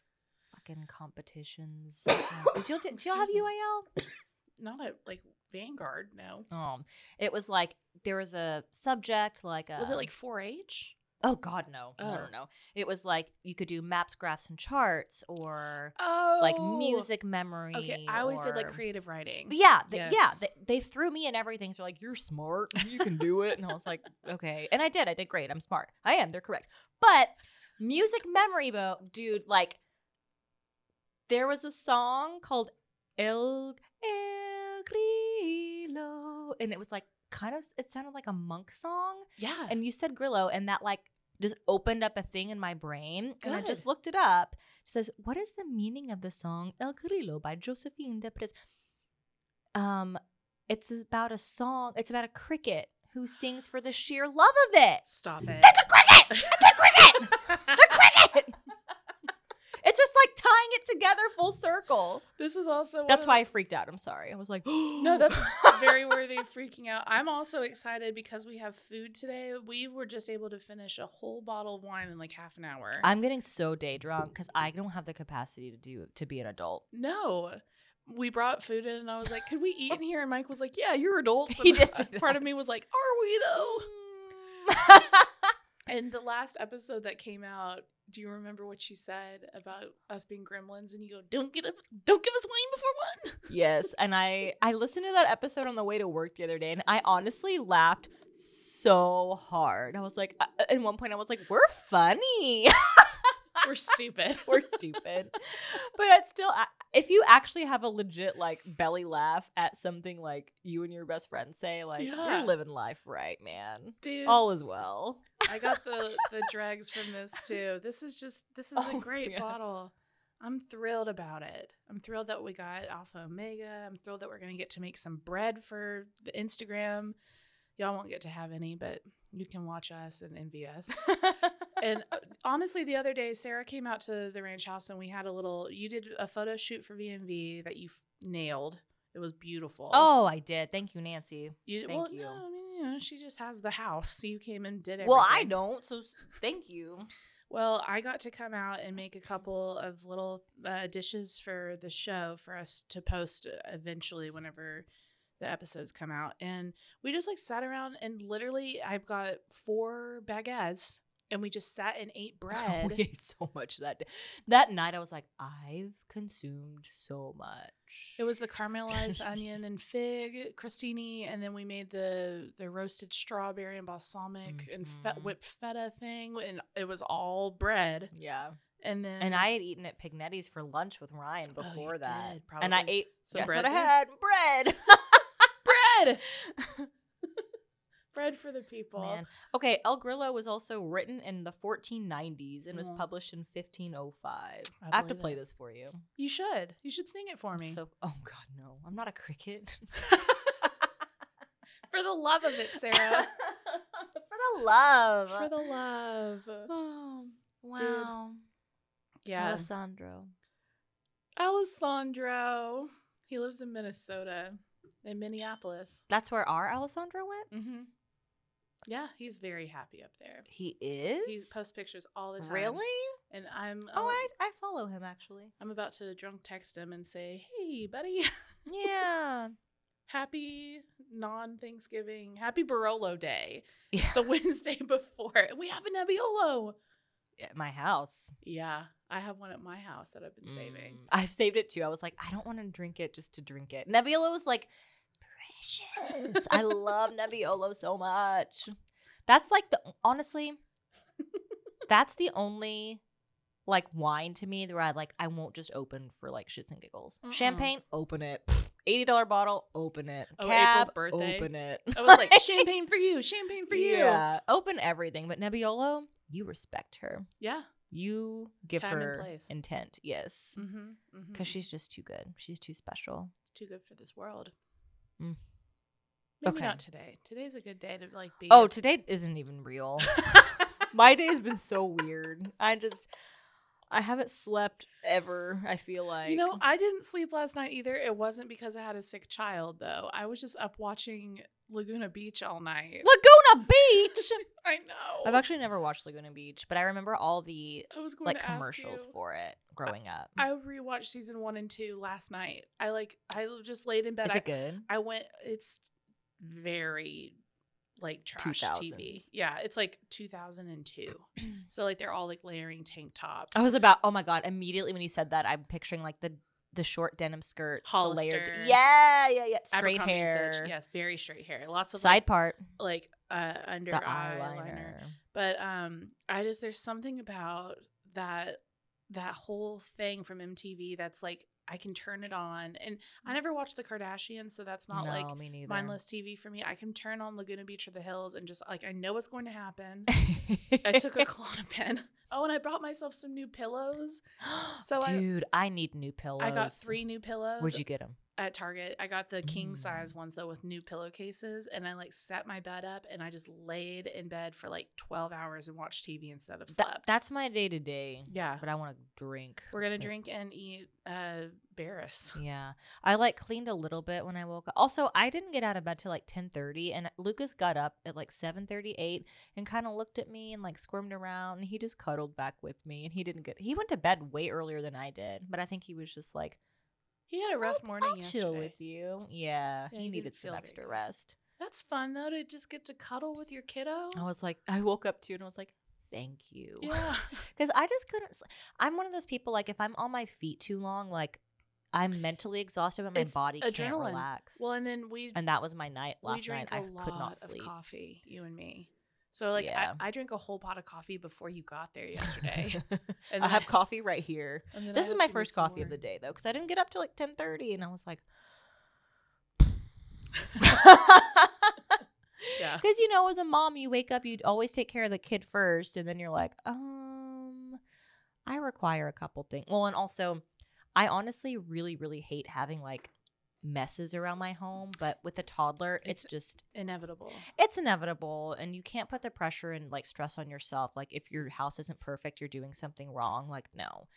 fucking competitions. Yeah. did you did y'all have. UAL? Not at like Vanguard, no. Um, it was like there was a subject like a Was it like 4-H? oh god no no no Oh. no it was like you could do maps graphs and charts or Oh, like music memory. Okay, I always did like creative writing. Yeah, they, yeah. Yes. They, they threw me in everything. So like, you're smart, you can do it, and I was like, okay, and I did. I did great. I'm smart. I am. They're correct. But music memory, bo dude, like, there was a song called El El Grillo, and it was like kind of. It sounded like a monk song, Yeah. and you said Grillo, and that like just opened up a thing in my brain, and I just looked it up. It says, "What is the meaning of the song El Grillo by Josephine de Pres?" Um, it's about a song. It's about a cricket who sings for the sheer love of it. Stop it. That's a cricket. It's a cricket. the cricket. It's just like tying it together full circle. This is also That's why I freaked out. I'm sorry. I was like, No, that's very worthy of freaking out. I'm also excited because we have food today. We were just able to finish a whole bottle of wine in like half an hour. I'm getting so day drunk because I don't have the capacity to do to be an adult. no. We brought food in and I was like, could we eat in here? And Mike was like, yeah, you're adults. He did part of me was like, are we though? And the last episode that came out, do you remember what she said about us being gremlins? And you go, don't get a, don't give us wine before one. yes, and I I listened to that episode on the way to work the other day, and I honestly laughed so hard. I was like, uh, at one point, I was like, "We're funny, We're stupid. we're stupid," but it's still. If you actually have a legit like belly laugh at something like you and your best friend say, like Yeah. you're living life right, man. Dude, All is well. I got the the dregs from this too. This is just this is Oh, a great yeah. bottle. I'm thrilled about it. I'm thrilled that we got Alpha Omega. I'm thrilled that we're gonna get to make some bread for the Instagram. Y'all won't get to have any, but you can watch us and envy us. and uh, honestly, the other day, Sarah came out to the ranch house and we had a little. You did a photo shoot for VMV that you f- nailed. It was beautiful. oh, I did. Thank you, Nancy. you, thank well, you. No, I mean, you know, she just has the house. You came and did it. Well, I don't. So thank you. Well, I got to come out and make a couple of little uh, dishes for the show for us to post uh, eventually whenever the episodes come out. And we just like sat around and literally I've got four baguettes and we just sat and ate bread. we ate so much that day. That night, I was like, I've consumed so much. It was the caramelized onion and fig crostini, and then we made the the roasted strawberry and balsamic and fe- Mhm. whipped feta thing, and it was all bread. yeah. And then And I had eaten at Pignetti's for lunch with Ryan Oh, before that, did, and I ate. Some guess bread what I had? Bread. bread, bread for the people. Man. Okay, El Grillo was also written in the 1490s and was Mhm. published in 1505. I, I have to play it. this for you. You should. You should sing it for me. So, oh God, no! I'm not a cricket. for the love of it, Sarah. for the love. for the love. oh, Dude. wow. Yeah. Alessandro. Alessandro. He lives in Minnesota, in Minneapolis. That's where our Alessandro went. Mm-hmm. Yeah, he's very happy up there. He is. He posts pictures all the time. really. And I'm Oh, oh, I I follow him actually. I'm about to drunk text him and say, "Hey, buddy, Yeah. happy non-Thanksgiving, happy Barolo Day, Yeah. the Wednesday before. We have a Nebbiolo." At my house. Yeah, I have one at my house that I've been saving. Mm. I've saved it too. I was like, I don't want to drink it just to drink it. Nebbiolo is like precious. I love Nebbiolo so much. That's like the honestly, that's the only like wine to me where I like I won't just open for like shits and giggles. Mm-mm. Champagne, open it. Eighty dollar bottle, open it. Oh, Cab, April's birthday. open it. I was like, "Champagne for you, champagne for you." Yeah, open everything. But Nebbiolo, you respect her. Yeah. You give Time her intent. Yes, Mm-hmm. because she's just too good. She's too special. too good for this world. Mm. Maybe Okay. not today. Today's a good day to like be. Oh, today isn't even real. My day's been so weird. I just I haven't slept ever. I feel like you know, I didn't sleep last night either. It wasn't because I had a sick child, though. I was just up watching Laguna Beach all night. Laguna Beach. I know. I've actually never watched Laguna Beach, but I remember all the I was going like commercials you. for it growing up. I rewatched season one and two last night. I like. I just laid in bed. Is I, it good? I went. It's very like trash TV. Yeah, it's like 2002. so like they're all like layering tank tops. I was about. Oh my god! Immediately when you said that, I'm picturing like the the short denim skirts, the layered. Yeah, yeah, yeah. Straight and Fitch. hair. Yes, very straight hair. Lots of Side like, part. like uh under The eye eyeliner. liner. But um I just there's something about that that whole thing from MTV that's like I can turn it on. And I mm. never watched the Kardashians, so that's not no, like mindless TV for me. I can turn on Laguna Beach or the Hills and just like I know what's going to happen. I took a Klonopin. Oh, and I brought myself some new pillows. So I- dude, I, need new pillows. I got three new pillows Where'd you get them? At Target. I got the king Mm. size ones though with new pillowcases, and I like set my bed up and I just laid in bed for like twelve hours and watched TV instead of slept. that's my day to day. yeah, But I want to drink. we're gonna drink and eat uh Baris. Yeah. I like cleaned a little bit when I woke up. Also, I didn't get out of bed till like 10:30 and Lucas got up at like 7:38 and kind of looked at me and like squirmed around and he just cuddled back with me and he didn't get He went to bed way earlier than I did, but I think he was just like He had a rough "I'll- morning I'll yesterday. chill with you. Yeah, Yeah, he he needed some extra rest. That's fun though to just get to cuddle with your kiddo. I was like I woke up too and I was like thank you. yeah, Cuz I just couldn't I'm one of those people like if I'm on my feet too long like I'm mentally exhausted but my It's body can't relax. well, and then we and that was my night last night. I could not sleep. coffee, you and me. So like Yeah. I, I drank a whole pot of coffee before you got there yesterday. I have I- coffee right here. and This is my first coffee of the day though, because I didn't get up till like ten thirty, and I was like, Yeah. because you know, as a mom, you wake up, you always take care of the kid first, and then you're like, um, I require a couple things. Well, and also, I honestly really, really hate having like messes around my home, but with a toddler, it's, It's- just Inevitable. it's inevitable and you can't put the pressure and like stress on yourself like if your house isn't perfect you're doing something wrong like no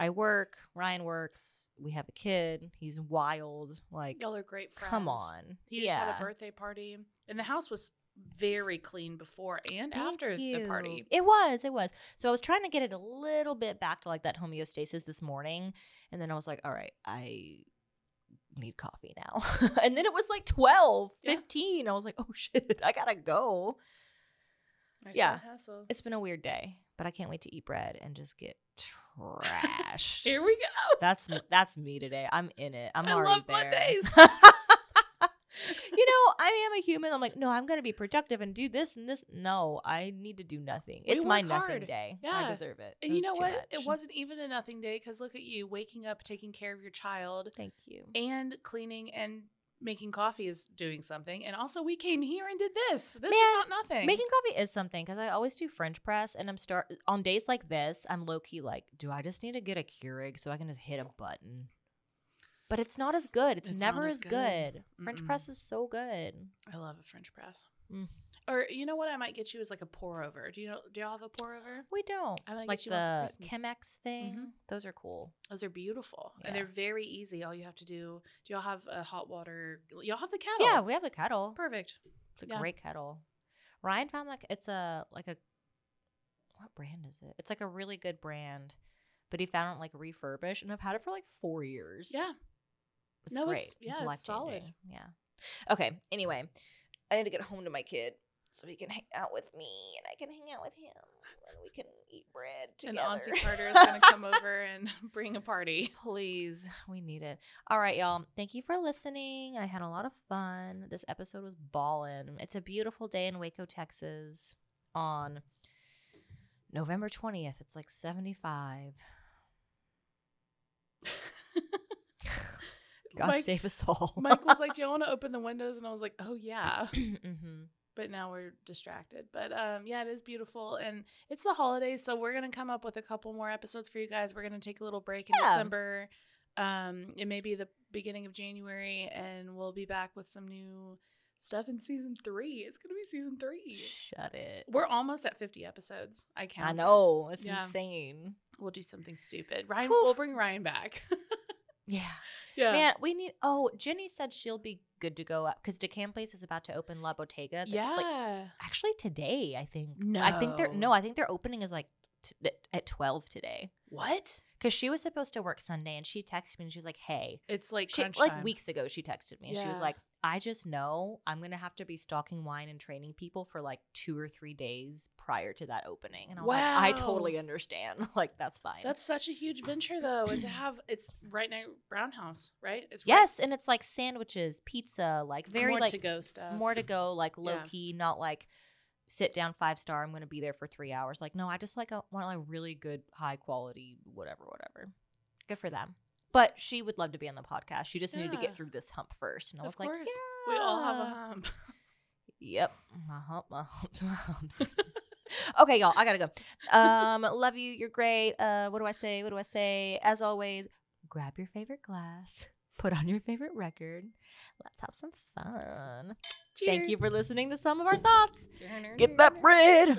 i work ryan works we have a kid he's wild like Y'all are great friends. come on He just yeah had a birthday party, and the house was very clean before and Thank after the party. It was, it was. So I was trying to get it a little bit back to like that homeostasis this morning. And then I was like, all right, I need coffee now. and then it was like 12, Yeah. 15. I was like, oh shit, I gotta go. Yeah. It's been a weird day, but I can't wait to eat bread and just get trashed. Here we go. that's that's me today. I'm in it. I'm I already love there. Mondays. You know, I am a human. I'm like, no, I'm gonna be productive and do this and this. No, I need to do nothing. We It's my nothing hard. day. I deserve it. And It you know what? It wasn't even a nothing day because look at you waking up, taking care of your child, Thank you. and cleaning and making coffee is doing something. And also, we came here and did this. This Man, is not nothing. Making coffee is something because I always do French press, and I'm start on days like this. I'm low key like, do I just need to get a Keurig so I can just hit a button? But it's not as good. It's, It's never as as good. good. French Mm-mm. press is so good. I love a French press. Mm. Or you know what? I might get you is like a pour over. Do you know? Do y'all have a pour over? We don't I'm gonna like get you the. Chemex thing. Mhm. Those are cool. Those are beautiful and they're very easy. All you have to do. Do y'all have a hot water? Y'all have the kettle. Yeah, we have the kettle. perfect. It's a Yeah. great kettle. Ryan found like it's a like a what brand is it? It's like a really good brand, but he found it like refurbished, and I've had it for like four years. Yeah. It's No, great. it's- yeah, it's solid. Yeah. Okay. Anyway, I need to get home to my kid so he can hang out with me, and I can hang out with him, and we can eat bread together. And. Auntie Carter is gonna come over and bring a party. Please, we need it. All right, y'all. Thank you for listening. I had a lot of fun. This episode was ballin'. It's a beautiful day in Waco, Texas on November 20th. It's like 75. God Mike- save us all. Mike was like, "Do you want to open the windows?" And I was like, "Oh yeah." hmm But now we're distracted. But um, yeah, it is beautiful, and it's the holidays, so we're gonna come up with a couple more episodes for you guys. We're gonna take a little break in Yeah. December. Um, it may be the beginning of January, and we'll be back with some new stuff in season three. It's gonna be season three. Shut it. We're almost at fifty episodes. I I counted. know. It's Yeah. insane. We'll do something stupid. Ryan, Whew. we'll bring Ryan back. Yeah. yeah. Man, we need. Oh, Jenny said she'll be good to go uh, up because Decam Place is about to open La Bottega. th- yeah. Like, actually, today, I think. No. I think they're. No. I think their opening is like t- at 12 today. what? Because she was supposed to work Sunday and she texted me and she was like, hey, It's like she, like time. weeks ago, she texted me and she was like, I just know I'm going to have to be stocking wine and training people for like two or three days prior to that opening. And I was like, I totally understand. like, that's fine. That's such a huge venture, though, and to have it's right now Brown House, right? It's right- yes. And it's like sandwiches, pizza, like very more like to go stuff. more to go, like low Yeah. key, not like sit down five star. I'm going to be there for three hours. Like, no, I just like a, want like really good, high quality, whatever, whatever. Good for them. But she would love to be on the podcast. She just needed to get through this hump first. And I Of was like, yeah. We all have a hump. Yep. My hump, my humps, my humps. okay, y'all, I gotta go. Um, love you. You're great. Uh, what do I say? What do I say? As always, grab your favorite glass, put on your favorite record. Let's have some fun. Cheers. Thank you for listening to some of our thoughts. Get that bread.